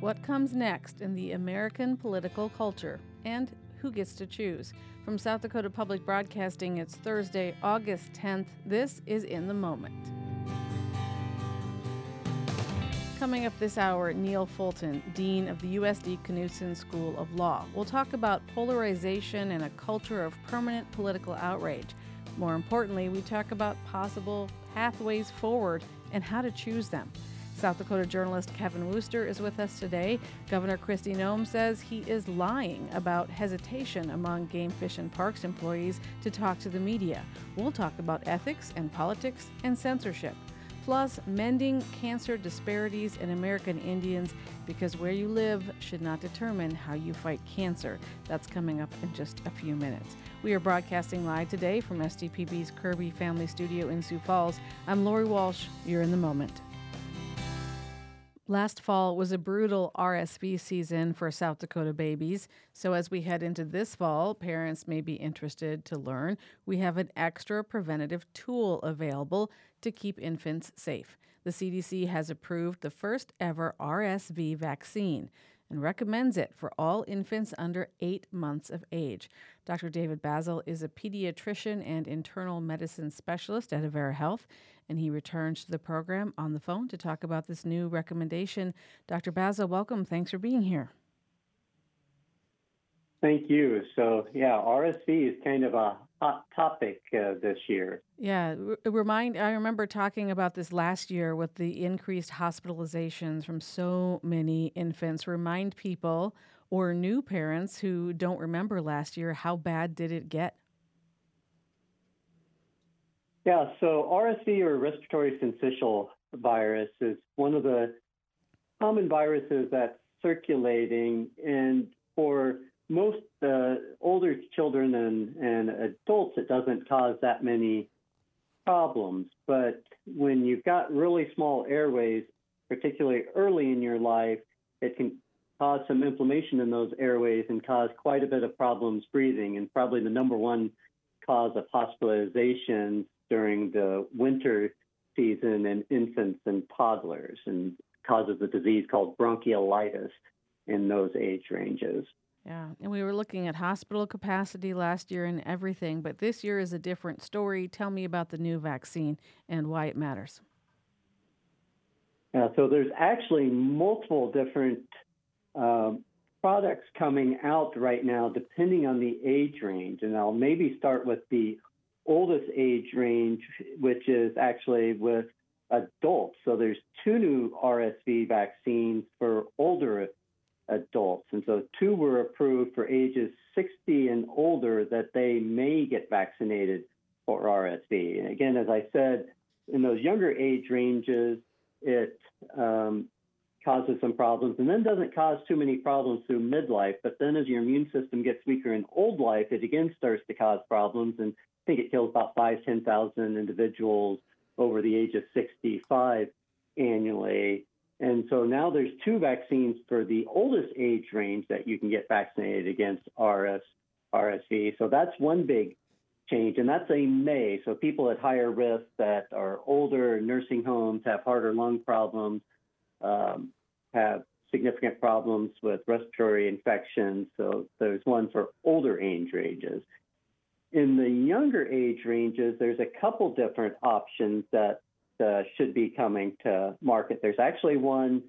What comes next in the American political culture? And who gets to choose? From South Dakota Public Broadcasting, it's Thursday, August 10th. This is In the Moment. Coming up this hour, Neil Fulton, Dean of the USD Knudson School of Law. We'll talk about polarization and a culture of permanent political outrage. More importantly, we talk about possible pathways forward and how to choose them. South Dakota journalist Kevin Woster is with us today. Governor Kristi Noem says he is lying about hesitation among Game Fish and Parks employees to talk to the media. We'll talk about ethics and politics and censorship. Plus, mending cancer disparities in American Indians because where you live should not determine how you fight cancer. That's coming up in just a few minutes. We are broadcasting live today from SDPB's Kirby Family Studio in Sioux Falls. I'm Lori Walsh. You're in the moment. Last fall was a brutal RSV season for South Dakota babies. So, as we head into this fall, parents may be interested to learn we have an extra preventative tool available to keep infants safe. The CDC has approved the first ever RSV vaccine and recommends it for all infants under eight months of age. Dr. David Basel is a pediatrician and internal medicine specialist at Avera Health, and he returns to the program on the phone to talk about this new recommendation. Dr. Basel, welcome. Thanks for being here. Thank you. So, yeah, RSV is kind of a hot topic uh, this year. Yeah, remind. I remember talking about this last year with the increased hospitalizations from so many infants. Remind people or new parents who don't remember last year how bad did it get? Yeah, so RSV or respiratory syncytial virus is one of the common viruses that's circulating, and for most uh, older children and, and adults, it doesn't cause that many problems. But when you've got really small airways, particularly early in your life, it can cause some inflammation in those airways and cause quite a bit of problems breathing. And probably the number one cause of hospitalization during the winter season in infants and toddlers and causes a disease called bronchiolitis in those age ranges. Yeah, and we were looking at hospital capacity last year and everything, but this year is a different story. Tell me about the new vaccine and why it matters. Yeah, so there's actually multiple different um, products coming out right now, depending on the age range. And I'll maybe start with the oldest age range, which is actually with adults. So there's two new RSV vaccines for older adults. And so two were approved for ages 60 and older that they may get vaccinated for RSV. And again, as I said, in those younger age ranges, it um, causes some problems and then doesn't cause too many problems through midlife. But then as your immune system gets weaker in old life, it again starts to cause problems. And I think it kills about five, 10,000 individuals over the age of 65 annually. And so now there's two vaccines for the oldest age range that you can get vaccinated against RS, RSV. So that's one big change, and that's a May. So people at higher risk that are older, nursing homes, have heart or lung problems, um, have significant problems with respiratory infections. So there's one for older age ranges. In the younger age ranges, there's a couple different options that uh, should be coming to market. There's actually one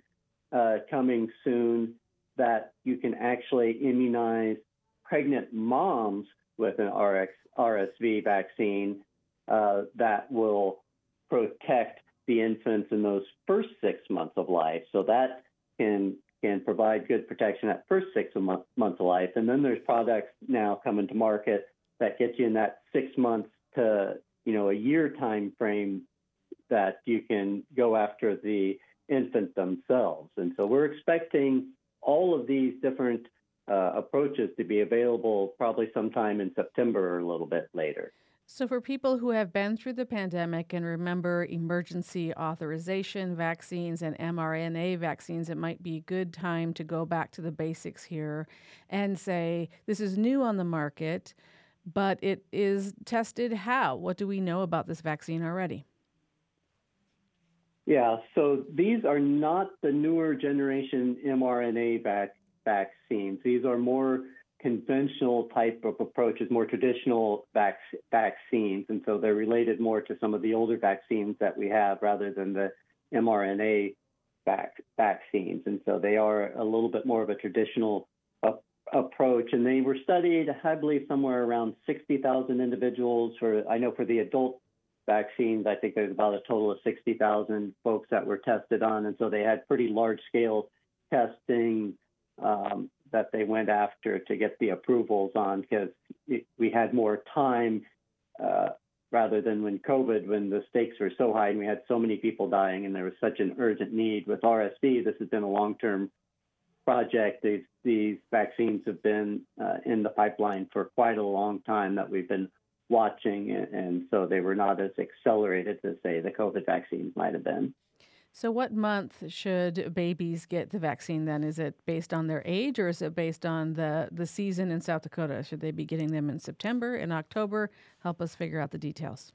uh, coming soon that you can actually immunize pregnant moms with an RX, RSV vaccine uh, that will protect the infants in those first six months of life. So that can can provide good protection at first six month, months of life. And then there's products now coming to market that get you in that six months to you know a year time frame that you can go after the infant themselves. And so we're expecting all of these different uh, approaches to be available probably sometime in September or a little bit later. So, for people who have been through the pandemic and remember emergency authorization vaccines and mRNA vaccines, it might be a good time to go back to the basics here and say, this is new on the market, but it is tested how? What do we know about this vaccine already? Yeah, so these are not the newer generation mRNA vac- vaccines. These are more conventional type of approaches, more traditional vac- vaccines, and so they're related more to some of the older vaccines that we have rather than the mRNA vac- vaccines. And so they are a little bit more of a traditional approach. And they were studied, I believe, somewhere around 60,000 individuals. For I know for the adult vaccines, I think there's about a total of 60,000 folks that were tested on, and so they had pretty large scale testing um, that they went after to get the approvals on because we had more time uh, rather than when COVID, when the stakes were so high and we had so many people dying and there was such an urgent need. With RSV, this has been a long term project. These, these vaccines have been uh, in the pipeline for quite a long time that we've been watching, and, so they were not as accelerated as, say, the COVID vaccines might have been. So, what month should babies get the vaccine then? Is it based on their age or is it based on the, the season in South Dakota? Should they be getting them in September, in October? Help us figure out the details.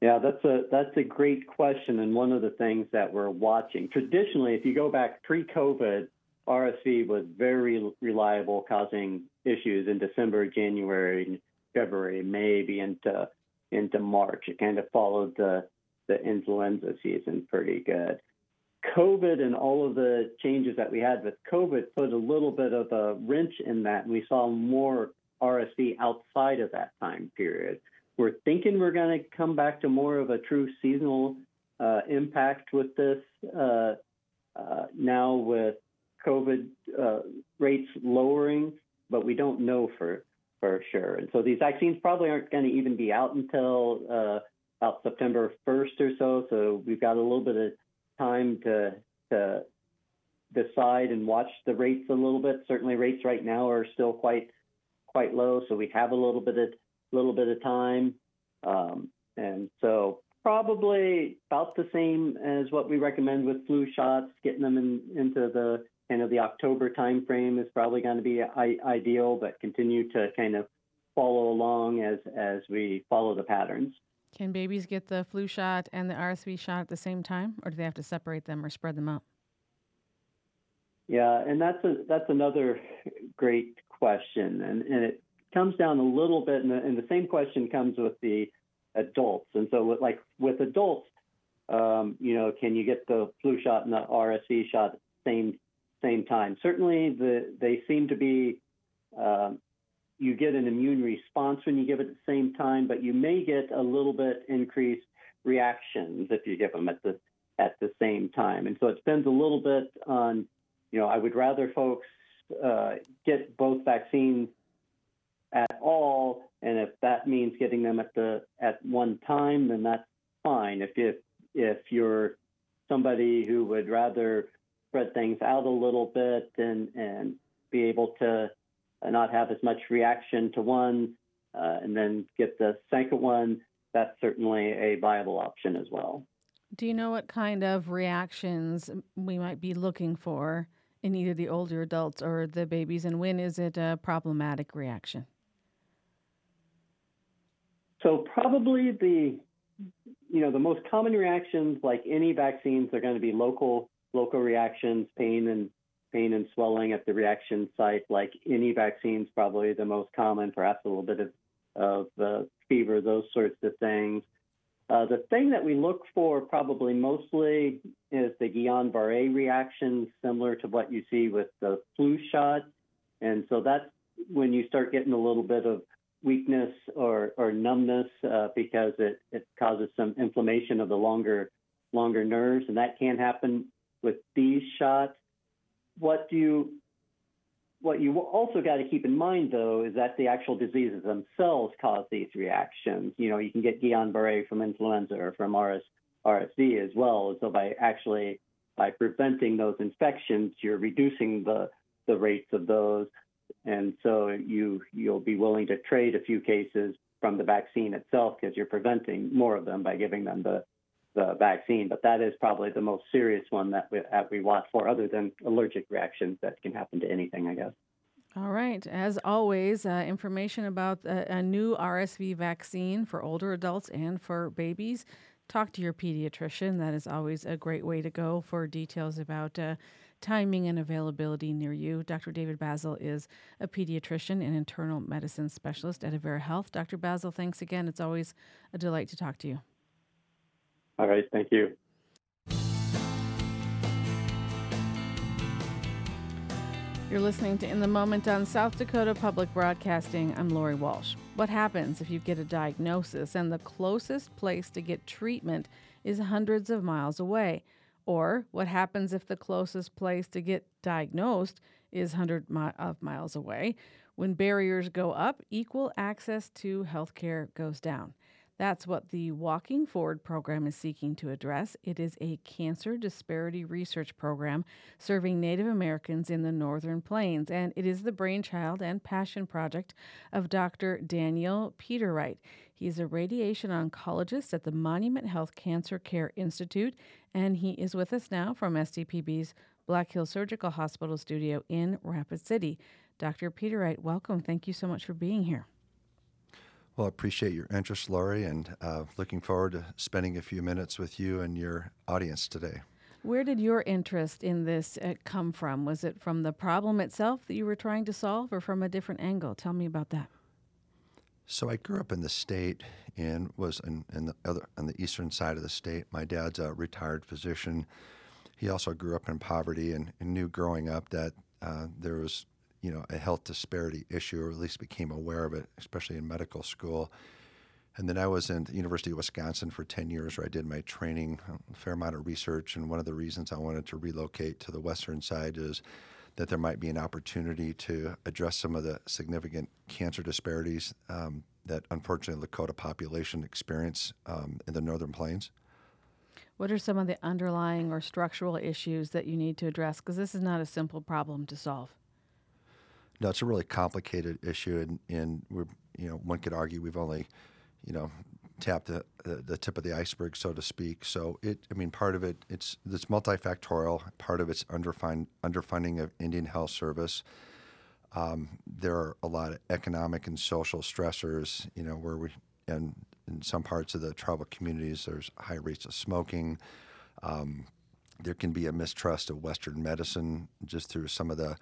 Yeah, that's a that's a great question, and one of the things that we're watching. Traditionally, if you go back pre-COVID, RSV was very reliable, causing issues in December, January, February, maybe into into March. It kind of followed the the influenza season pretty good. COVID and all of the changes that we had with COVID put a little bit of a wrench in that, and we saw more RSV outside of that time period. We're thinking we're going to come back to more of a true seasonal uh, impact with this uh, uh, now with COVID uh, rates lowering, but we don't know for for sure. And so these vaccines probably aren't going to even be out until uh, about September 1st or so. So we've got a little bit of time to to decide and watch the rates a little bit. Certainly, rates right now are still quite quite low, so we have a little bit of little bit of time, um, and so probably about the same as what we recommend with flu shots. Getting them in, into the kind of the October timeframe is probably going to be I- ideal, but continue to kind of follow along as as we follow the patterns. Can babies get the flu shot and the RSV shot at the same time, or do they have to separate them or spread them out? Yeah, and that's a that's another great question, and and it comes down a little bit, and the, and the same question comes with the adults, and so with, like with adults, um, you know, can you get the flu shot and the RSV shot the same same time? Certainly, the they seem to be um, you get an immune response when you give it at the same time, but you may get a little bit increased reactions if you give them at the at the same time. And so it depends a little bit on, you know, I would rather folks uh, get both vaccines at all, and if that means getting them at the at one time, then that's fine. If if if you're somebody who would rather spread things out a little bit and and be able to not have as much reaction to one uh, and then get the second one, that's certainly a viable option as well. Do you know what kind of reactions we might be looking for in either the older adults or the babies, and when is it a problematic reaction? So probably the you know the most common reactions, like any vaccines, are going to be local local reactions, pain and pain and swelling at the reaction site, like any vaccines, probably the most common, perhaps a little bit of, of uh, fever, those sorts of things. Uh, the thing that we look for probably mostly is the Guillain-Barré reaction, similar to what you see with the flu shot. And so that's when you start getting a little bit of weakness or, or numbness uh, because it, it causes some inflammation of the longer longer nerves, and that can happen with these shots what you what you also got to keep in mind, though, is that the actual diseases themselves cause these reactions. You know, you can get Guillain-Barré from influenza or from RS, RSV as well. So by actually by preventing those infections, you're reducing the the rates of those, and so you you'll be willing to trade a few cases from the vaccine itself because you're preventing more of them by giving them the the vaccine, but that is probably the most serious one that we, that we watch for, other than allergic reactions that can happen to anything, I guess. All right. As always, uh, information about a, a, new RSV vaccine for older adults and for babies. talk to your pediatrician. That is always a great way to go for details about uh, timing and availability near you. Dr. David Basel is a pediatrician and internal medicine specialist at Avera Health. Dr. Basel, thanks again. It's always a delight to talk to you. All right, thank you. You're listening to In the Moment on South Dakota Public Broadcasting. I'm Lori Walsh. What happens if you get a diagnosis and the closest place to get treatment is hundreds of miles away? Or what happens if the closest place to get diagnosed is hundreds mi- of miles away? When barriers go up, equal access to healthcare goes down. That's what the Walking Forward program is seeking to address. It is a cancer disparity research program serving Native Americans in the Northern Plains, and it is the brainchild and passion project of Dr. Daniel Petereit. He's a radiation oncologist at the Monument Health Cancer Care Institute, and he is with us now from SDPB's Black Hills Surgical Hospital studio in Rapid City. Dr. Petereit, welcome. Thank you so much for being here. Well, I appreciate your interest, Lori, and uh, looking forward to spending a few minutes with you and your audience today. Where did your interest in this uh, come from? Was it from the problem itself that you were trying to solve, or from a different angle? Tell me about that. So I grew up in the state and was in, in the other on the eastern side of the state. My dad's a retired physician. He also grew up in poverty and, and knew growing up that uh, there was you know a health disparity issue, or at least became aware of it, especially in medical school. And then I was in the University of Wisconsin for 10 years where I did my training, a fair amount of research. And one of the reasons I wanted to relocate to the western side is that there might be an opportunity to address some of the significant cancer disparities um, that unfortunately Lakota population experience um, in the northern plains. What are some of the underlying or structural issues that you need to address? Because this is not a simple problem to solve. No, it's a really complicated issue, and, and we're you know one could argue we've only you know tapped the, the, tip of the iceberg, so to speak. So it, I mean, part of it it's it's multifactorial. Part of it's underfund, underfunding of Indian Health Service. Um, there are a lot of economic and social stressors, you know, where we and in some parts of the tribal communities there's high rates of smoking. Um, there can be a mistrust of Western medicine just through some of the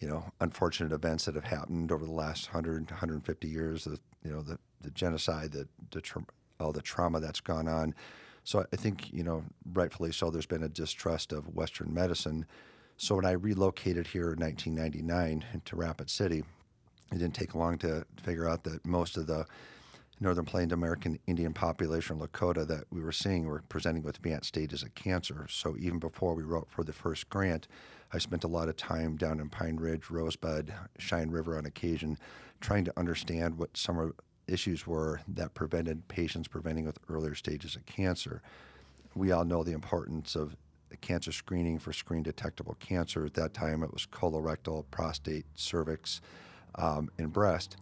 you know, unfortunate events that have happened over the last 100, 150 years, the, you know, the, the genocide, the, the tra- all the trauma that's gone on. So I think, you know, rightfully so, there's been a distrust of Western medicine. So when I relocated here in 1999 to Rapid City, it didn't take long to figure out that most of the Northern Plains American Indian population, Lakota, that we were seeing were presenting with advanced stages of cancer. So even before we wrote for the first grant, I spent a lot of time down in Pine Ridge, Rosebud, Cheyenne River on occasion, trying to understand what some of issues were that prevented patients preventing with earlier stages of cancer. We all know the importance of cancer screening for screen detectable cancer. At that time, it was colorectal, prostate, cervix, um, and breast.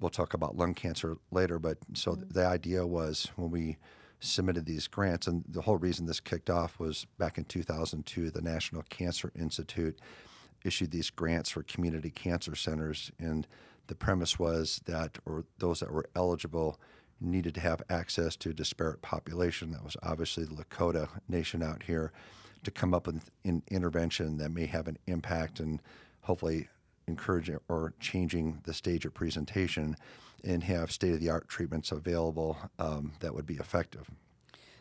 We'll talk about lung cancer later, but so mm-hmm. the idea was when we submitted these grants. And the whole reason this kicked off was back in 2002, the National Cancer Institute issued these grants for community cancer centers. And the premise was that, or those that were eligible, needed to have access to a disparate population. That was obviously the Lakota Nation out here to come up with an intervention that may have an impact and hopefully encouraging or changing the stage of presentation and have state of the art treatments available um, that would be effective.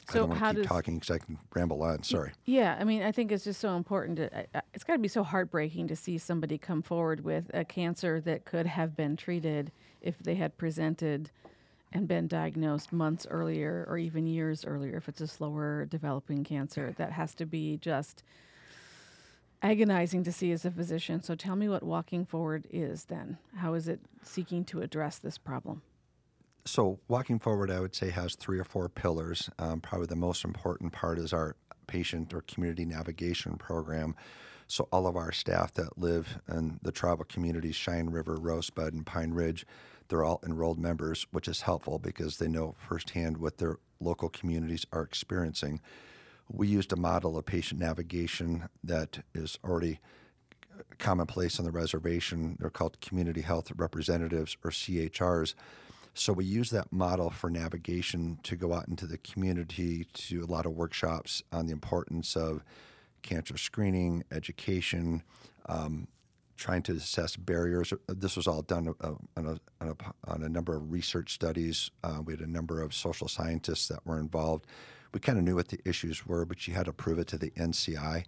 So I don't want to keep does, talking because I can ramble on. Sorry. Yeah, I mean, I think it's just so important. To, uh, it's got to be so heartbreaking to see somebody come forward with a cancer that could have been treated if they had presented and been diagnosed months earlier or even years earlier. If it's a slower developing cancer, that has to be just agonizing to see as a physician. So tell me what walking forward is then. How is it seeking to address this problem? So, walking forward, I would say, has three or four pillars. Um, probably the most important part is our patient or community navigation program. So, all of our staff that live in the tribal communities, Cheyenne River, Rosebud, and Pine Ridge, they're all enrolled members, which is helpful because they know firsthand what their local communities are experiencing we used a model of patient navigation that is already commonplace on the reservation. They're called community health representatives or CHRs. So we use that model for navigation to go out into the community to do a lot of workshops on the importance of cancer screening, education, um, trying to assess barriers. This was all done uh, on, a, on, a, on, a, number of research studies. Uh, we had a number of social scientists that were involved. We kind of knew what the issues were, but you had to prove it to the NCI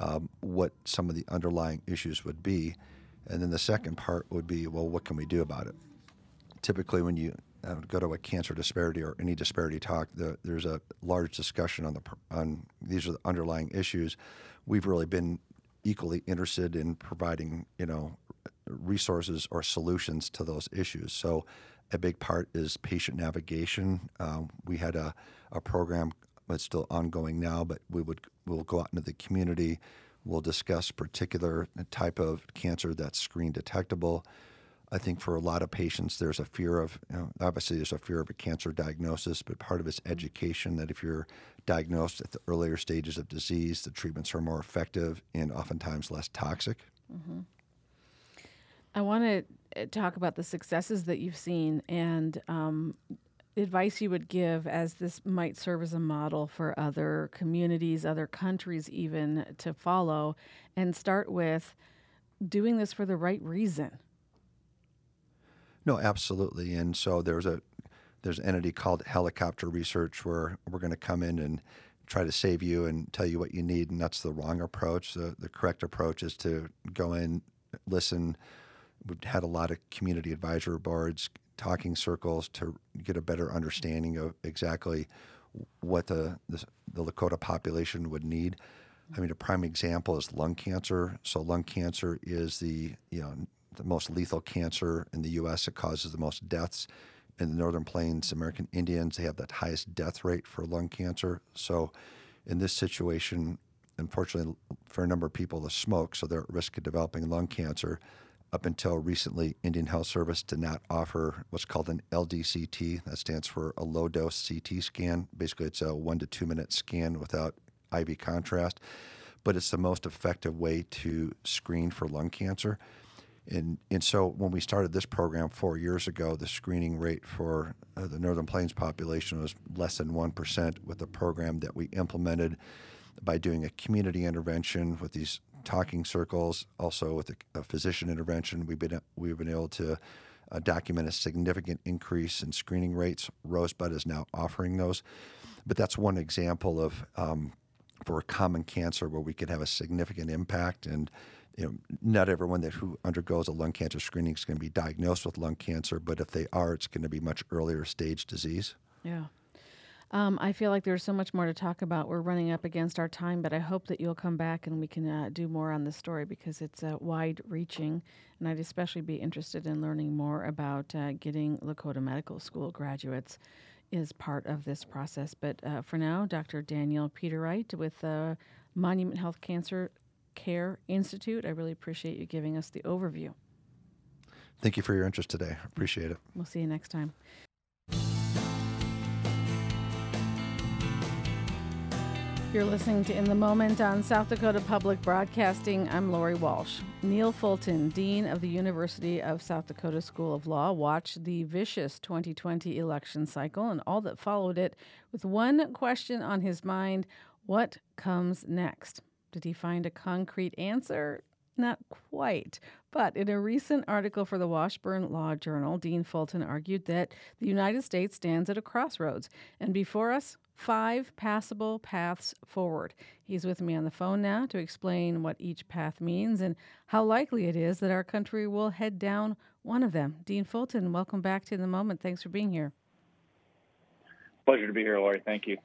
um, what some of the underlying issues would be. And then the second part would be, well, what can we do about it? Typically, when you uh, go to a cancer disparity or any disparity talk, the, there's a large discussion on the on these are the underlying issues. We've really been equally interested in providing, you know, resources or solutions to those issues. So, a big part is patient navigation. Um, we had a, a program that's still ongoing now, but we would we'll go out into the community. We'll discuss particular type of cancer that's screen detectable. I think for a lot of patients, there's a fear of, you know, obviously, there's a fear of a cancer diagnosis, but part of it's education that if you're diagnosed at the earlier stages of disease, the treatments are more effective and oftentimes less toxic. Mm-hmm. I want to uh, talk about the successes that you've seen and um, advice you would give as this might serve as a model for other communities, other countries, even to follow, and start with doing this for the right reason. No, absolutely. And so there's a there's an entity called Helicopter Research where we're going to come in and try to save you and tell you what you need, and that's the wrong approach. The, the correct approach is to go in, listen. We've had a lot of community advisory boards, talking circles to get a better understanding of exactly what the, the, the Lakota population would need. I mean, a prime example is lung cancer. So lung cancer is the you know the most lethal cancer in the U.S. It causes the most deaths in the Northern Plains. American Indians they have the highest death rate for lung cancer. So, in this situation, unfortunately, for a number of people, the smoke, so they're at risk of developing lung cancer. Up until recently, Indian Health Service did not offer what's called an LDCT. That stands for a low dose CT scan. Basically, it's a one to two minute scan without IV contrast, but it's the most effective way to screen for lung cancer. And, and so when we started this program four years ago, the screening rate for uh, the Northern Plains population was less than 1% with the program that we implemented by doing a community intervention with these talking circles, also with a, a physician intervention. We've been, we've been able to uh, document a significant increase in screening rates. Rosebud is now offering those. But that's one example of um, for a common cancer where we could have a significant impact and you know, not everyone that who undergoes a lung cancer screening is going to be diagnosed with lung cancer, but if they are, it's going to be much earlier stage disease. Yeah. Um, I feel like there's so much more to talk about. We're running up against our time, but I hope that you'll come back and we can uh, do more on this story because it's uh, wide reaching. And I'd especially be interested in learning more about uh, getting Lakota Medical School graduates is part of this process. But uh, for now, Dr. Daniel Petereit with uh, Monument Health Cancer Care Institute. I really appreciate you giving us the overview. Thank you for your interest today. Appreciate it. We'll see you next time. You're listening to In the Moment on South Dakota Public Broadcasting. I'm Lori Walsh. Neil Fulton, Dean of the University of South Dakota School of Law, watched the vicious 2020 election cycle and all that followed it with one question on his mind what comes next? Did he find a concrete answer? Not quite. But in a recent article for the Washburn Law Journal, Dean Fulton argued that the United States stands at a crossroads, and before us, five passable paths forward. He's with me on the phone now to explain what each path means and how likely it is that our country will head down one of them. Dean Fulton, welcome back to the moment. Thanks for being here. Pleasure to be here, Lori. Thank you.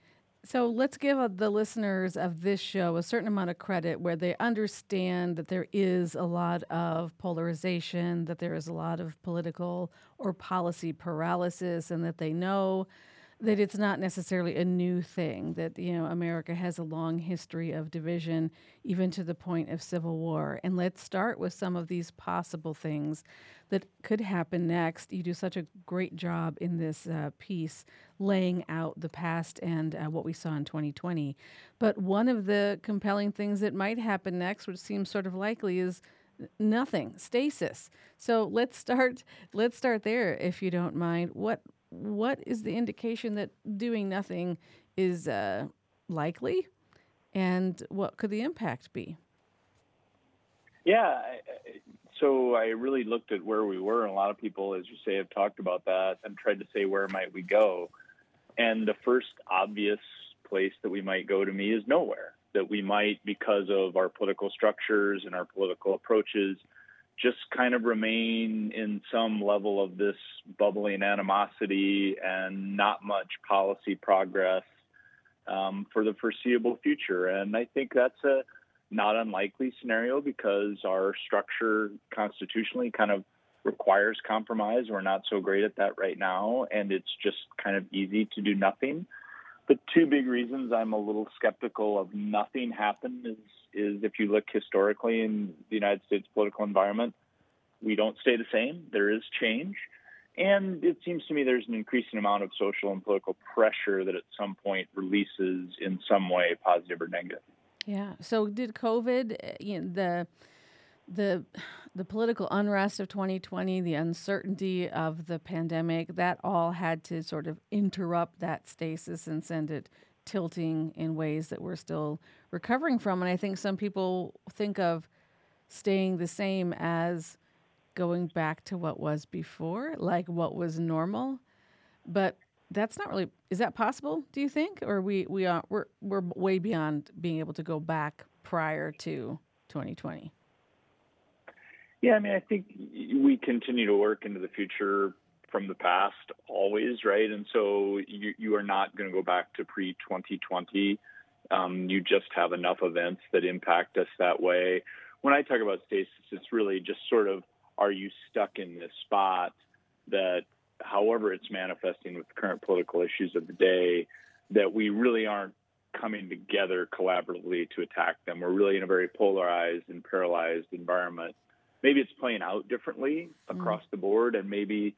So let's give uh, the listeners of this show a certain amount of credit where they understand that there is a lot of polarization, that there is a lot of political or policy paralysis, and that they know that it's not necessarily a new thing that you know America has a long history of division even to the point of civil war. And let's start with some of these possible things that could happen next you do such a great job in this uh, piece laying out the past and uh, what we saw in 2020 but one of the compelling things that might happen next which seems sort of likely is nothing, stasis. So let's start. Let's start there, if you don't mind. What what is the indication that doing nothing is uh, likely, and what could the impact be? Yeah, so I really looked at where we were, and a lot of people, as you say, have talked about that and tried to say where might we go. And the first obvious place that we might go to me is nowhere. That we might, because of our political structures and our political approaches, just kind of remain in some level of this bubbling animosity and not much policy progress um, for the foreseeable future. And I think that's a not unlikely scenario because our structure constitutionally kind of requires compromise. We're not so great at that right now, and it's just kind of easy to do nothing. The two big reasons I'm a little skeptical of nothing happen is is if you look historically in the United States political environment, we don't stay the same. There is change. And it seems to me there's an increasing amount of social and political pressure that at some point releases in some way, positive or negative. Yeah. So did COVID, eh, you know, the the the political unrest of 2020, the uncertainty of the pandemic, that all had to sort of interrupt that stasis and send it tilting in ways that we're still recovering from. And I think some people think of staying the same as going back to what was before, like what was normal. But that's not really is that possible do you think? Or we we are we're we're way beyond being able to go back prior to 2020 yeah i mean i think we continue to work into the future from the past always right? And so you you are not going to go back to pre 2020 um, you just have enough events that impact us that way. When i talk about stasis it's really just sort of are you stuck in this spot that however it's manifesting with the current political issues of the day, that we really aren't coming together collaboratively to attack them. We're really in a very polarized and paralyzed environment. Maybe it's playing out differently across mm. the board, and maybe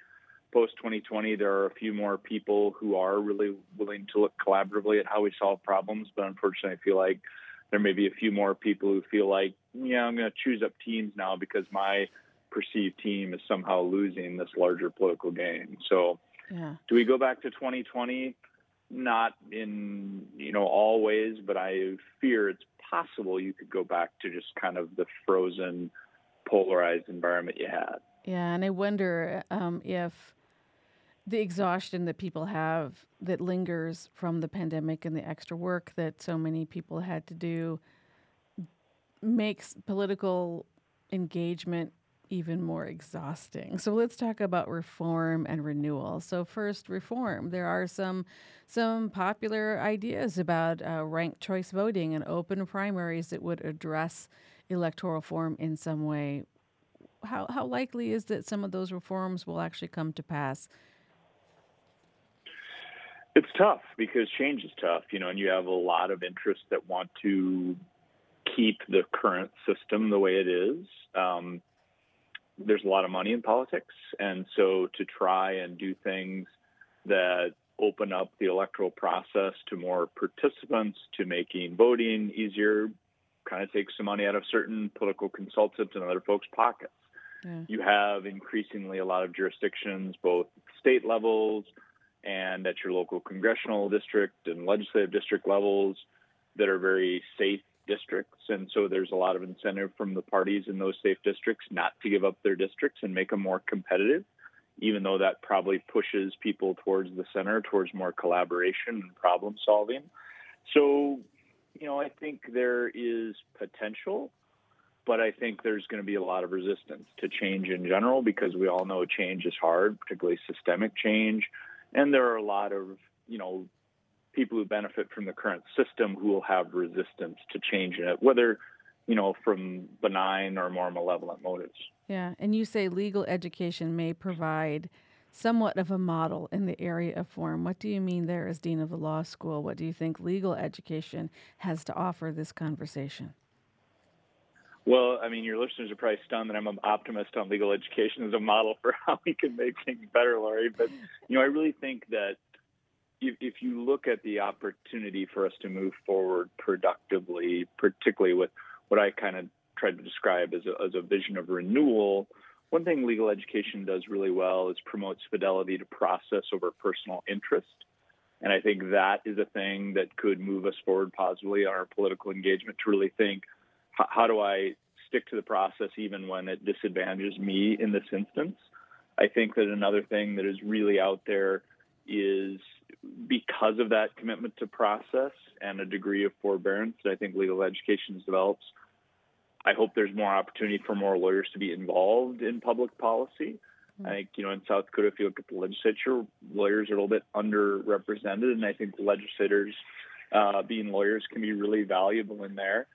post 2020 there are a few more people who are really willing to look collaboratively at how we solve problems. But unfortunately, I feel like there may be a few more people who feel like, yeah, I'm going to choose up teams now because my perceived team is somehow losing this larger political game. So, yeah. do we go back to 2020? Not in you know all ways, but I fear it's possible you could go back to just kind of the frozen, polarized environment you had. Yeah, and I wonder um, if the exhaustion that people have that lingers from the pandemic and the extra work that so many people had to do makes political engagement even more exhausting. So let's talk about reform and renewal. So first, reform. There are some some popular ideas about uh, ranked choice voting and open primaries that would address electoral reform in some way. How how likely is that some of those reforms will actually come to pass? It's tough because change is tough, you know, and you have a lot of interests that want to keep the current system the way it is. Um, there's a lot of money in politics, and so to try and do things that open up the electoral process to more participants, to making voting easier, kind of takes some money out of certain political consultants and other folks' pockets. Yeah. You have increasingly a lot of jurisdictions, both state levels and at your local congressional district and legislative district levels, that are very safe districts. And so there's a lot of incentive from the parties in those safe districts not to give up their districts and make them more competitive, even though that probably pushes people towards the center, towards more collaboration and problem solving. So, you know, I think there is potential, but I think there's going to be a lot of resistance to change in general because we all know change is hard, particularly systemic change. And there are a lot of, you know, people who benefit from the current system who will have resistance to changing it, whether you know from benign or more malevolent motives. Yeah, and you say legal education may provide somewhat of a model in the area of form. What do you mean there as dean of the law school? What do you think legal education has to offer this conversation? Well, I mean, your listeners are probably stunned that I'm an optimist on legal education as a model for how we can make things better, Lori. But you know, I really think that if, you look at the opportunity for us to move forward productively, particularly with what I kind of tried to describe as a, as a vision of renewal, one thing legal education does really well is promotes fidelity to process over personal interest. And I think that is a thing that could move us forward positively on our political engagement to really think how do I stick to the process even when it disadvantages me in this instance? I think that another thing that is really out there is because of that commitment to process and a degree of forbearance that I think legal education develops. I hope there's more opportunity for more lawyers to be involved in public policy. I think, you know, in South Dakota, if you look at the legislature, lawyers are a little bit underrepresented, and I think legislators, uh, being lawyers, can be really valuable in there.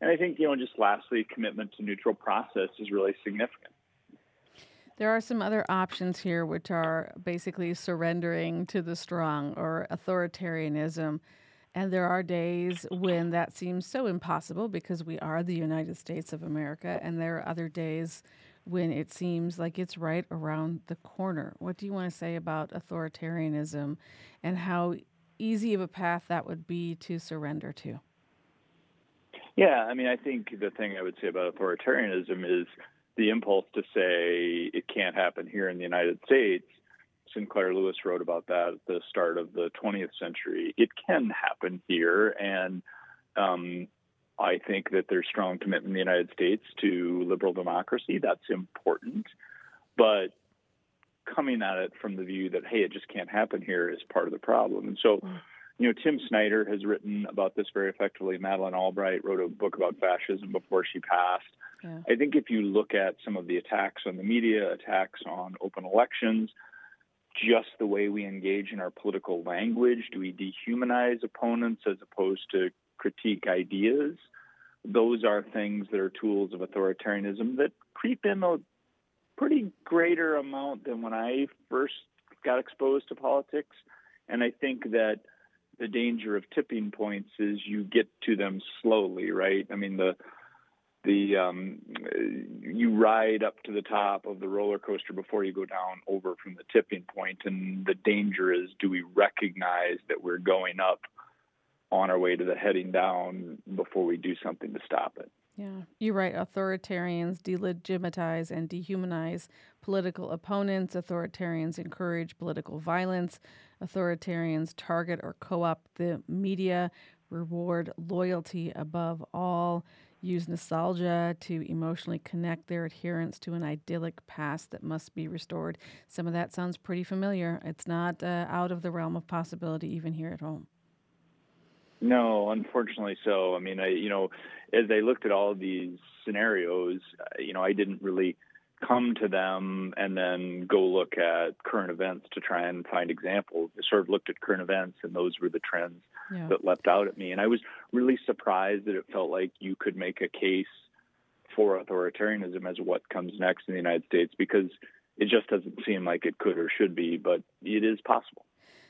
And I think, you know, just lastly, commitment to neutral process is really significant. There are some other options here, which are basically surrendering to the strong or authoritarianism. And there are days when that seems so impossible because we are the United States of America. And there are other days when it seems like it's right around the corner. What do you want to say about authoritarianism and how easy of a path that would be to surrender to? Yeah, I mean, I think the thing I would say about authoritarianism is the impulse to say it can't happen here in the United States. Sinclair Lewis wrote about that at the start of the 20th century. It can happen here, and um, I think that there's strong commitment in the United States to liberal democracy. That's important. But coming at it from the view that, hey, it just can't happen here is part of the problem. And so, you know, Tim Snyder has written about this very effectively. Madeleine Albright wrote a book about fascism before she passed. Yeah. I think if you look at some of the attacks on the media, attacks on open elections, just the way we engage in our political language, do we dehumanize opponents as opposed to critique ideas? those are things that are tools of authoritarianism that creep in a pretty greater amount than when I first got exposed to politics. And I think that the danger of tipping points is you get to them slowly, right? I mean, the the um, you ride up to the top of the roller coaster before you go down over from the tipping point, and the danger is: do we recognize that we're going up on our way to the heading down before we do something to stop it. Yeah, you're right. Authoritarians delegitimize and dehumanize political opponents. Authoritarians encourage political violence. Authoritarians target or co opt the media, reward loyalty above all, use nostalgia to emotionally connect their adherents to an idyllic past that must be restored. Some of that sounds pretty familiar. It's not uh, out of the realm of possibility, even here at home. No, unfortunately so. I mean, I you know, as I looked at all these scenarios, you know, I didn't really come to them and then go look at current events to try and find examples. I sort of looked at current events, and those were the trends yeah. that leapt out at me. And I was really surprised that it felt like you could make a case for authoritarianism as what comes next in the United States because it just doesn't seem like it could or should be, but it is possible.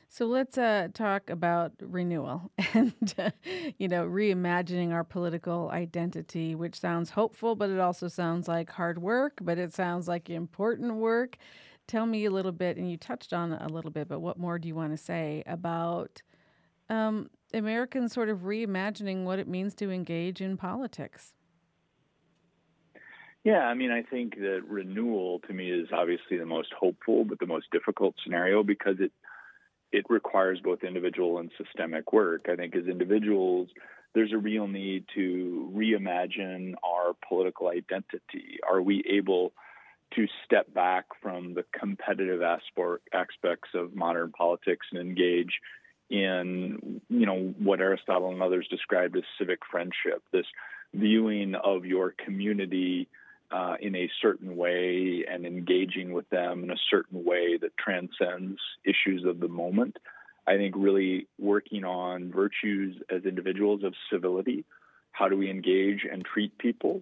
So let's uh, talk about renewal and, uh, you know, reimagining our political identity, which sounds hopeful, but it also sounds like hard work, but it sounds like important work. Tell me a little bit, and you touched on it a little bit, but what more do you want to say about um, Americans sort of reimagining what it means to engage in politics? Yeah, I mean, I think that renewal to me is obviously the most hopeful, but the most difficult scenario because it it requires both individual and systemic work. I think as individuals, there's a real need to reimagine our political identity. Are we able to step back from the competitive aspects of modern politics and engage in, you know, what Aristotle and others described as civic friendship, this viewing of your community uh, in a certain way and engaging with them in a certain way that transcends issues of the moment. I think really working on virtues as individuals of civility. How do we engage and treat people?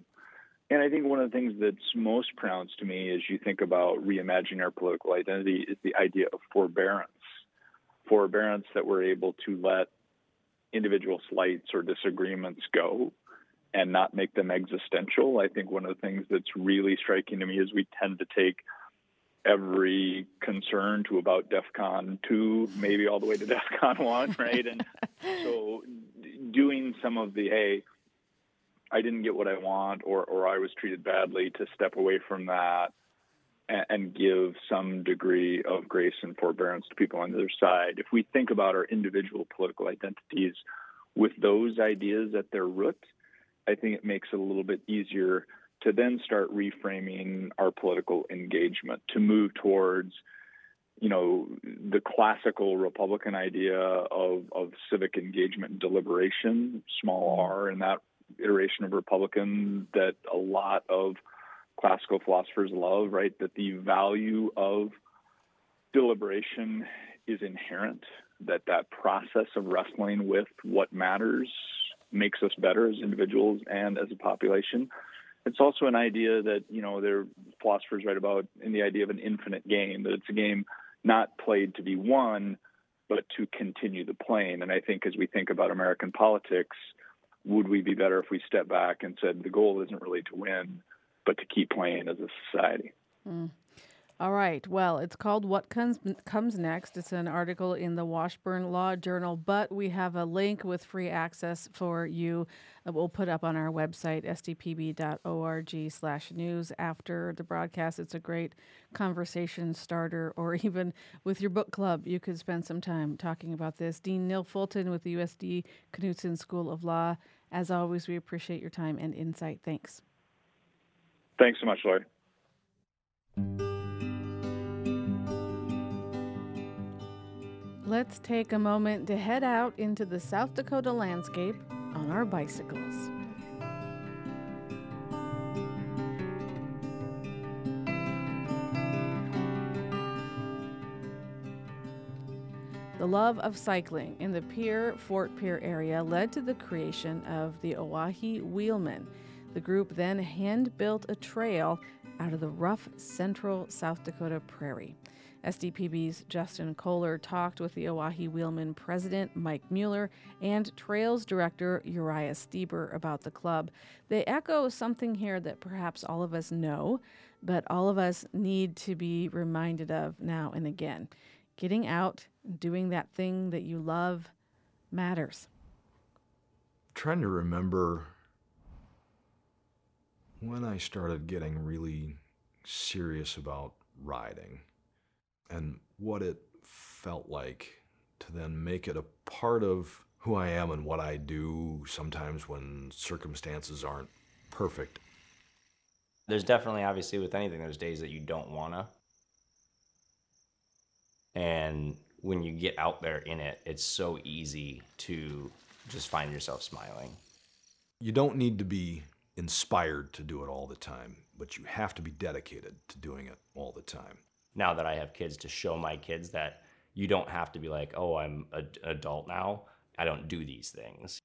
And I think one of the things that's most pronounced to me as you think about reimagining our political identity is the idea of forbearance. Forbearance that we're able to let individual slights or disagreements go and not make them existential. I think one of the things that's really striking to me is we tend to take every concern to about DEFCON 2, maybe all the way to DEFCON 1, right? And so doing some of the, hey, I didn't get what I want or or I was treated badly to step away from that and, give some degree of grace and forbearance to people on the other side. If we think about our individual political identities with those ideas at their root, I think it makes it a little bit easier to then start reframing our political engagement to move towards you know the classical republican idea of, of civic engagement and deliberation small r in that iteration of republican that a lot of classical philosophers love right? That the value of deliberation is inherent that that process of wrestling with what matters makes us better as individuals and as a population. It's also an idea that you know there philosophers write about in the idea of an infinite game that it's a game not played to be won but to continue the playing. And i think as we think about american politics would we be better if we step back and said the goal isn't really to win but to keep playing as a society mm. All right. Well, it's called What Comes Comes Next. It's an article in the Washburn Law Journal, but we have a link with free access for you that we'll put up on our website, sdpb.org slash news after the broadcast. It's a great conversation starter, or even with your book club, you could spend some time talking about this. Dean Neil Fulton with the USD Knudson School of Law. As always, we appreciate your time and insight. Thanks. Thanks so much, Lori. Let's take a moment to head out into the South Dakota landscape on our bicycles. The love of cycling in the Pierre Fort Pierre area led to the creation of the Oahe Wheelmen. The group then hand built a trail out of the rough central South Dakota prairie. SDPB's Justin Kohler talked with the Oahe Wheelmen president, Mike Mueller, and Trails director, Uriah Stieber, about the club. They echo something here that perhaps all of us know, but all of us need to be reminded of now and again. Getting out, doing that thing that you love matters. trying to remember when I started getting really serious about riding and what it felt like to then make it a part of who I am and what I do sometimes when circumstances aren't perfect. There's definitely, obviously, with anything, there's days that you don't wanna. And when you get out there in it, it's so easy to just find yourself smiling. You don't need to be inspired to do it all the time, but you have to be dedicated to doing it all the time now that I have kids to show my kids that you don't have to be like, oh, I'm an adult now. I don't do these things.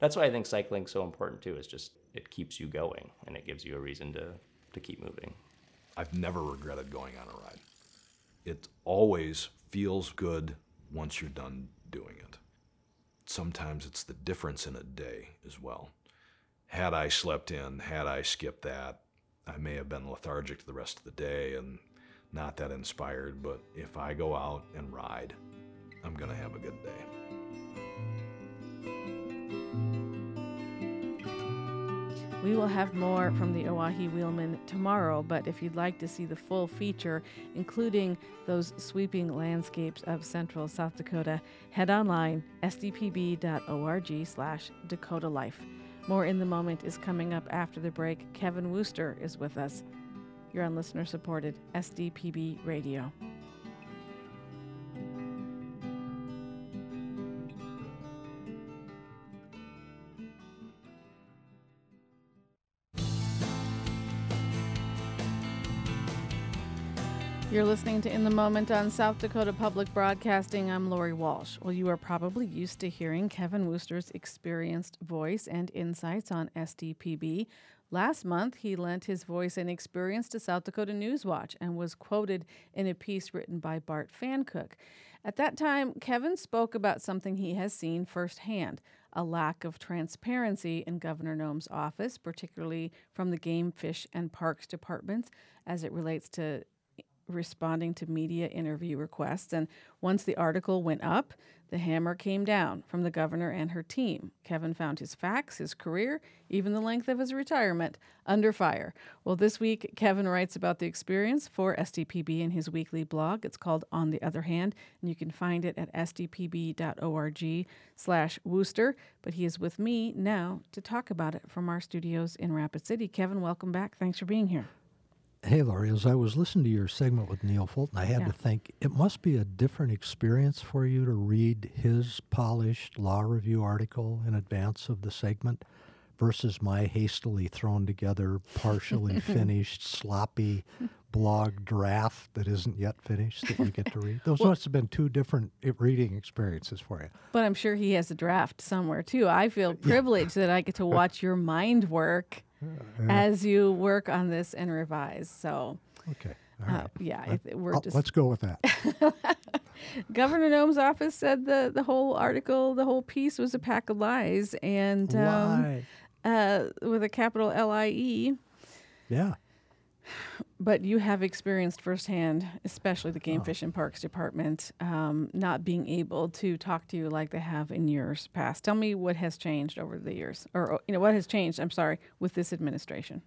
That's why I think cycling's so important too. Is just it keeps you going and it gives you a reason to to keep moving. I've never regretted going on a ride. It always feels good once you're done doing it. Sometimes it's the difference in a day as well. Had I slept in, had I skipped that, I may have been lethargic the rest of the day and not that inspired, but if I go out and ride, I'm going to have a good day. We will have more from the Oahe Wheelmen tomorrow, but if you'd like to see the full feature, including those sweeping landscapes of central South Dakota, head online sdpb.org slash Dakota Life. More in the moment is coming up after the break. Kevin Woster is with us. You're on listener supported SDPB radio. You're listening to In the Moment on South Dakota Public Broadcasting. I'm Lori Walsh. Well, you are probably used to hearing Kevin Woster's experienced voice and insights on SDPB. Last month, he lent his voice and experience to South Dakota Newswatch and was quoted in a piece written by Bart Pfankuch. At that time, Kevin spoke about something he has seen firsthand a lack of transparency in Governor Noem's office, particularly from the Game, Fish, and Parks departments as it relates to responding to media interview requests. And once the article went up, the hammer came down from the governor and her team. Kevin found his facts, his career, even the length of his retirement under fire. Well, this week, Kevin writes about the experience for SDPB in his weekly blog. It's called On the Other Hand, and you can find it at sdpb.org slash Woster. But he is with me now to talk about it from our studios in Rapid City. Kevin, welcome back. Thanks for being here. Hey, Lori, as I was listening to your segment with Neil Fulton, I had Yeah. to think it must be a different experience for you to read his polished law review article in advance of the segment versus my hastily thrown together, partially finished, sloppy blog draft that isn't yet finished that you get to read. Those must have been two different reading experiences for you. But I'm sure he has a draft somewhere too. I feel privileged that I get to watch your mind work as you work on this and revise. So, Okay. uh, yeah, I th- we're I'll- just. let's go with that. Governor Noem's office said the the whole article, the whole piece was a pack of lies, and um, uh, with a capital L I E. Yeah. But you have experienced firsthand, especially the Oh. Game Fish and Parks Department, um, not being able to talk to you like they have in years past. Tell me what has changed over the years, or you know what has changed. I'm sorry, with this administration.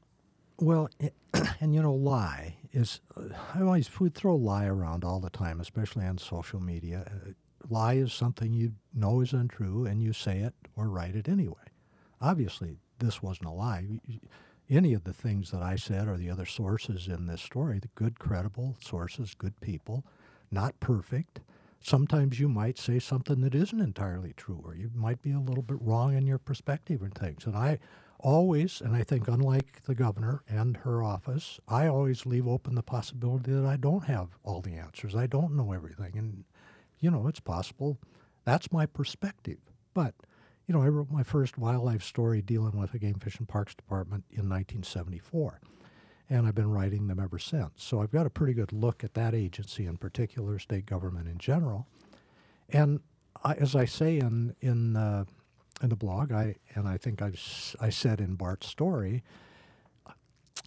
Well, i- and you know, lie is, uh, I always would throw lie around all the time, especially on social media. Uh, lie is something you know is untrue and you say it or write it anyway. Obviously, this wasn't a lie. Y- y- Any of the things that I said or the other sources in this story, the good, credible sources, good people, not perfect. Sometimes you might say something that isn't entirely true, or you might be a little bit wrong in your perspective and things. And I always, and I think unlike the governor and her office, I always leave open the possibility that I don't have all the answers. I don't know everything. And, you know, it's possible. That's my perspective. But, you know, I wrote my first wildlife story dealing with the Game Fish and Parks Department in 1974 and I've been writing them ever since. So I've got a pretty good look at that agency in particular, state government in general. And I, as I say in in uh, in the blog, I and I think I've I said in Bart's story,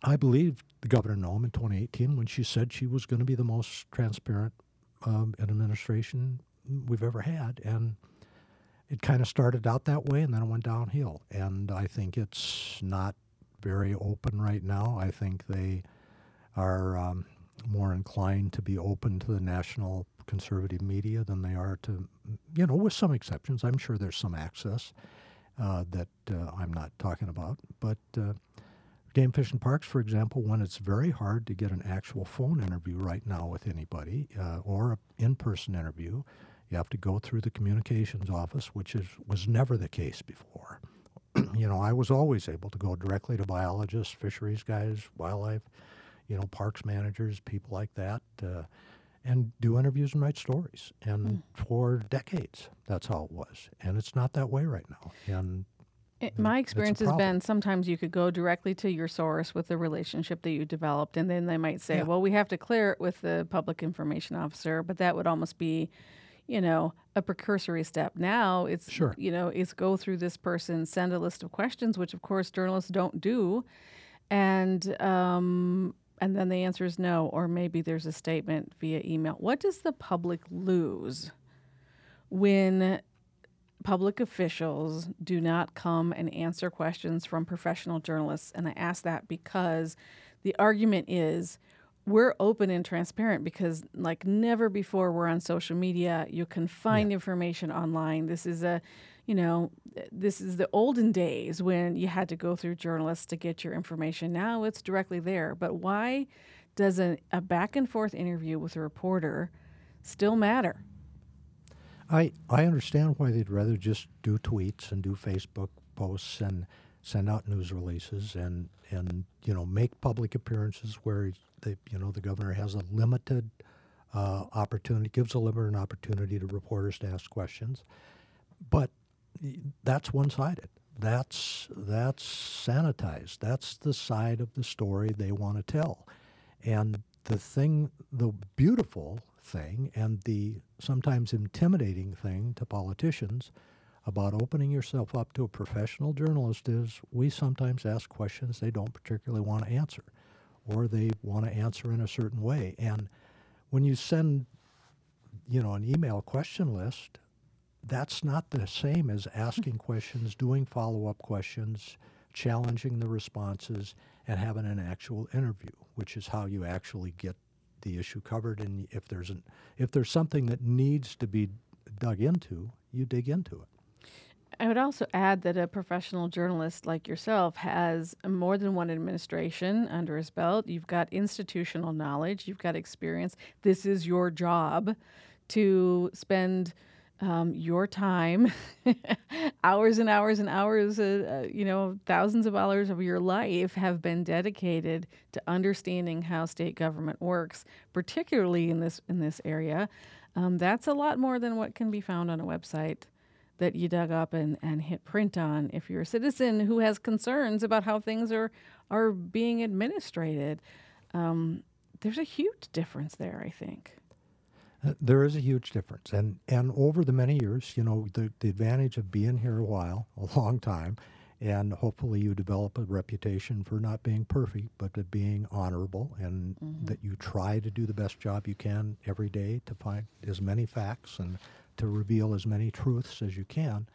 I believe the governor Noem in 2018 when she said she was going to be the most transparent um, administration we've ever had, and it kind of started out that way, and then it went downhill. And I think it's not very open right now. I think they are um, more inclined to be open to the national conservative media than they are to, you know, with some exceptions. I'm sure there's some access uh, that uh, I'm not talking about. But uh, Game Fish and Parks, for example, when it's very hard to get an actual phone interview right now with anybody uh, or an in person interview, you have to go through the communications office, which is, was never the case before you know, I was always able to go directly to biologists, fisheries guys, wildlife, you know, parks managers, people like that, uh, and do interviews and write stories. And for decades, that's how it was. And it's not that way right now. And It, my experience has been sometimes you could go directly to your source with the relationship that you developed, and then they might say, Yeah. "Well, we have to clear it with the public information officer," but that would almost be, you know, a precursory step. Now it's, Sure. you know, it's go through this person, send a list of questions, which of course journalists don't do, and um, and then the answer is no, or maybe there's a statement via email. What does the public lose when public officials do not come and answer questions from professional journalists. And I ask that because the argument is we're open and transparent because, like never before, we're on social media. You can find information online. This is a, you know, this is the olden days when you had to go through journalists to get your information. Now it's directly there. But why does a, a back and forth interview with a reporter still matter? I, I understand why they'd rather just do tweets and do Facebook posts and send out news releases and, and you know make public appearances where the you know the governor has a limited uh, opportunity gives a limited opportunity to reporters to ask questions, but that's one-sided. That's that's sanitized. That's the side of the story they want to tell, and the thing, the beautiful thing, and the sometimes intimidating thing to politicians about opening yourself up to a professional journalist is we sometimes ask questions they don't particularly want to answer, or they want to answer in a certain way. And when you send, you know, an email question list, that's not the same as asking questions, doing follow-up questions, challenging the responses, and having an actual interview, which is how you actually get the issue covered. And if there's an if there's something that needs to be dug into, you dig into it. I would also add that a professional journalist like yourself has more than one administration under his belt. You've got institutional knowledge, you've got experience. This is your job to spend um, your time, hours and hours and hours, uh, uh, you know, thousands of hours of your life have been dedicated to understanding how state government works, particularly in this in this area. Um, that's a lot more than what can be found on a website that you dug up and, and hit print on if you're a citizen who has concerns about how things are are being administrated. Um, there's a huge difference there, I think. Uh, there is a huge difference, and and over the many years, you know, the the advantage of being here a while, a long time, and hopefully you develop a reputation for not being perfect, but being honorable, and mm-hmm. that you try to do the best job you can every day to find as many facts and to reveal as many truths as you can.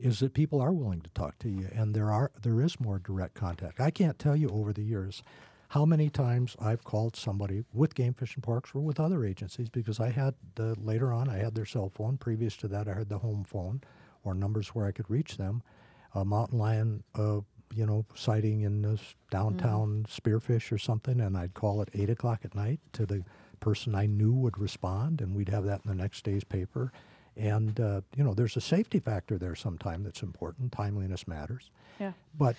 Is that people are willing to talk to you, and there are there is more direct contact. I can't tell you over the years how many times I've called somebody with Game Fish and Parks or with other agencies because I had the, later on I had their cell phone. Previous to that, I had the home phone or numbers where I could reach them. A mountain lion, uh, you know, sighting in this downtown mm. Spearfish or something, and I'd call at eight o'clock at night to the person I knew would respond, and we'd have that in the next day's paper. And uh, you know, there's a safety factor there sometime that's important. Timeliness matters. Yeah. But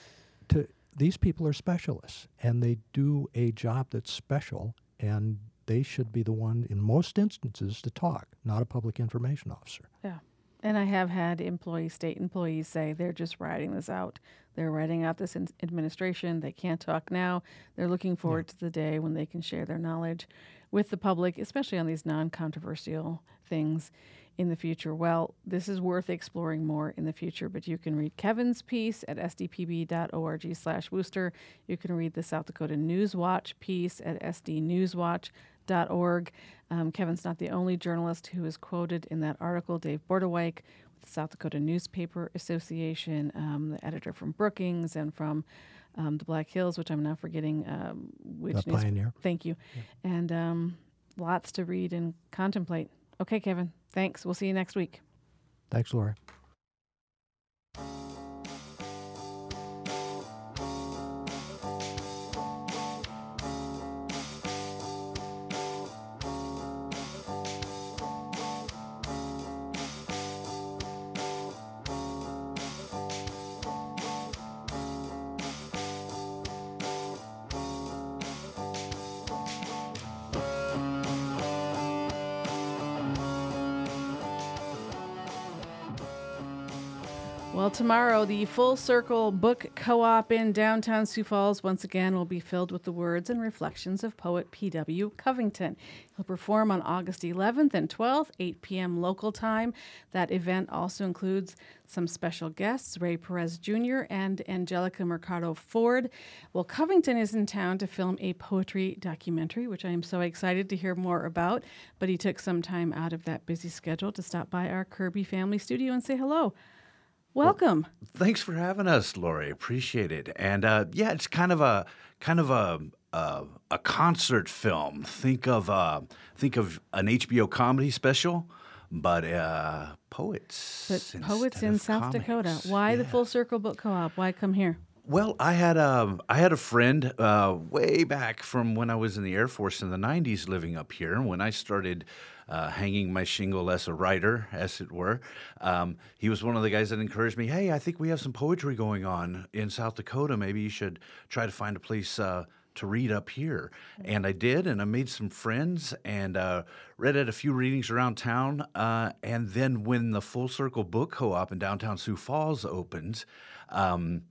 to these people are specialists and they do a job that's special and they should be the one in most instances to talk, not a public information officer. Yeah. And I have had employees, state employees, say they're just writing this out. They're writing out this administration. They can't talk now. They're looking forward yeah. to the day when they can share their knowledge with the public, especially on these non controversial things in the future? Well, this is worth exploring more in the future, but you can read Kevin's piece at sdpb.org slash Woster. You can read the South Dakota Newswatch piece at sdnewswatch.org. Um, Kevin's not the only journalist who is quoted in that article. Dave Bordewyk with the South Dakota Newspaper Association, um, the editor from Brookings and from um, the Black Hills, which I'm now forgetting um, which the news- Pioneer. Thank you. Yeah. And um, lots to read and contemplate. Okay, Kevin. Thanks. We'll see you next week. Thanks, Laura. Well, tomorrow, the Full Circle Book Co op in downtown Sioux Falls once again will be filled with the words and reflections of poet P.W. Covington. He'll perform on August 11th and 12th, 8 p.m. local time. That event also includes some special guests, Ray Perez Jr. and Angelica Mercado Ford. Well, Covington is in town to film a poetry documentary, which I am so excited to hear more about. But he took some time out of that busy schedule to stop by our Kirby family studio and say hello. Welcome. Well, thanks for having us, Lori. Appreciate it. And uh, yeah, it's kind of a kind of a a, a concert film. Think of uh, think of an HBO comedy special, but uh, poets. But poets in South comics. Dakota. Why yeah. the Full Circle Book Co-op? Why come here? Well, I had a I had a friend uh, way back from when I was in the Air Force in the '90s, living up here. When I started uh, hanging my shingle as a writer, as it were. Um, he was one of the guys that encouraged me. Hey, I think we have some poetry going on in South Dakota. Maybe you should try to find a place. Uh, to read up here. And I did, and I made some friends and uh, read at a few readings around town. Uh, and then when the Full Circle Book Co op in downtown Sioux Falls opened, um,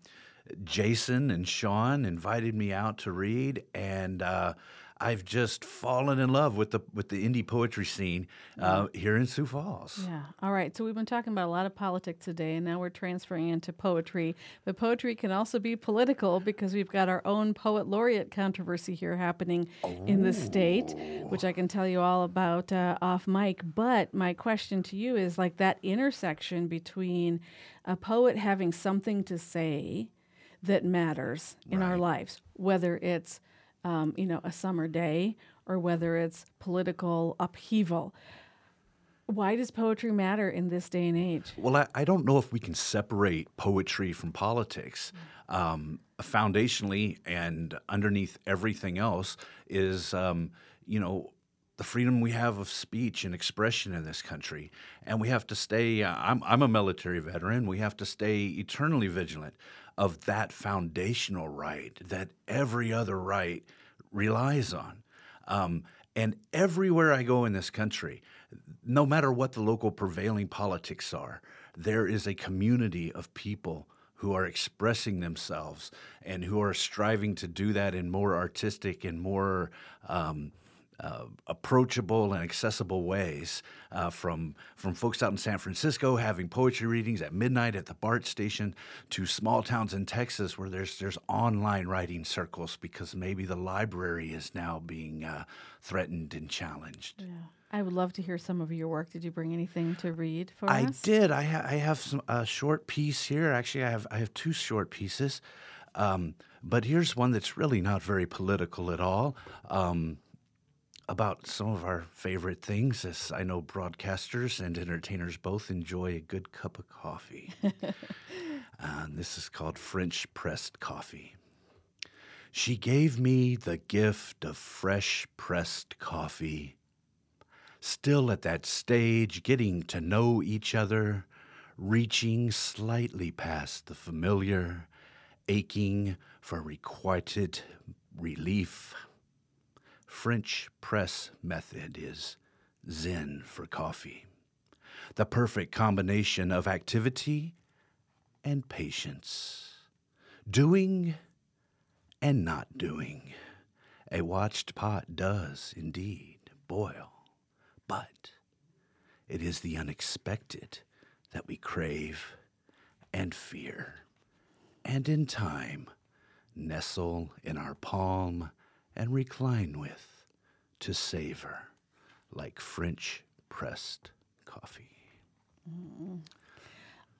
Jason and Sean invited me out to read, and uh, I've just fallen in love with the with the indie poetry scene uh, here in Sioux Falls. Yeah. All right. So we've been talking about a lot of politics today, and now we're transferring into poetry. But poetry can also be political because we've got our own poet laureate controversy here happening in the state, which I can tell you all about uh, off mic. But my question to you is like that intersection between a poet having something to say that matters in our lives, whether it's um, you know a summer day or whether it's political upheaval. Why does poetry matter in this day and age? Well, I, I don't know if we can separate poetry from politics. Um, foundationally and underneath everything else is, um, you know, the freedom we have of speech and expression in this country. And we have to stay, uh, I'm, I'm a military veteran, we have to stay eternally vigilant of that foundational right that every other right relies on. Um, and everywhere I go in this country, no matter what the local prevailing politics are, there is a community of people who are expressing themselves and who are striving to do that in more artistic and more um, uh, approachable and accessible ways. Uh, from from folks out in San Francisco having poetry readings at midnight at the BART station, to small towns in Texas where there's there's online writing circles because maybe the library is now being uh, threatened and challenged. Yeah. I would love to hear some of your work. Did you bring anything to read for I us? did. I, ha- I have some a short piece here. Actually, I have I have two short pieces, um, but here's one that's really not very political at all. Um, about some of our favorite things, as I know broadcasters and entertainers both enjoy a good cup of coffee. and uh, this is called French pressed coffee. She gave me the gift of fresh pressed coffee still at that stage, getting to know each other, reaching slightly past the familiar, aching for requited relief. French press method is Zen for coffee, the perfect combination of activity and patience, doing and not doing. A watched pot does indeed boil but it is the unexpected that we crave and fear, and in time nestle in our palm and recline with to savor like French pressed coffee. Mm.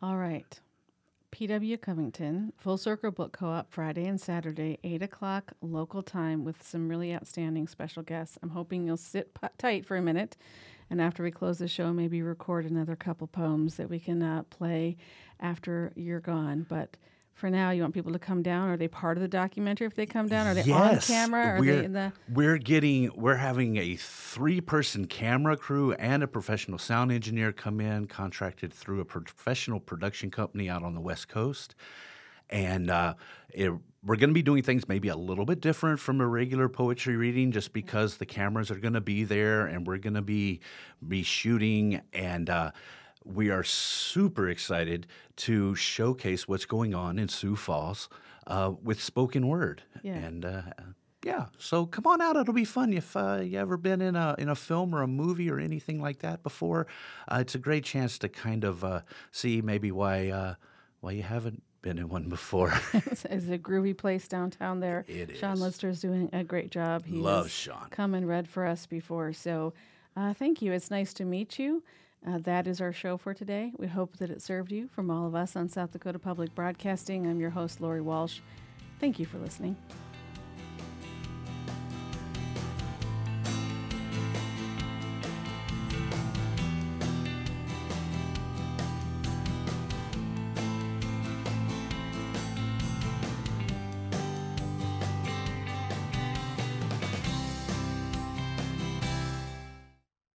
All right. P.W. Covington, Full Circle Book Co op, Friday and Saturday, 8 o'clock local time with some really outstanding special guests. I'm hoping you'll sit tight for a minute. And after we close the show, maybe record another couple poems that we can uh, play after you're gone. But for now, you want people to come down? Are they part of the documentary if they come down? Are they yes, on camera? Are we're, they in the. We're getting, we're having a three person camera crew and a professional sound engineer come in, contracted through a professional production company out on the West Coast. And uh, it, we're going to be doing things maybe a little bit different from a regular poetry reading just because the cameras are going to be there and we're going to be be shooting and uh, we are super excited to showcase what's going on in Sioux Falls uh, with spoken word. Yeah. And uh, yeah, so come on out. It'll be fun. If uh, you ever been in a in a film or a movie or anything like that before, uh, it's a great chance to kind of uh, see maybe why uh, why you haven't been in one before. it's a groovy place downtown there. It Sean Lister is. Doing a great job. He Love Sean. Come and read for us before. So uh, thank you. It's nice to meet you. Uh, that is our show for today. We hope that it served you. From all of us on South Dakota Public Broadcasting, I'm your host, Lori Walsh. Thank you for listening.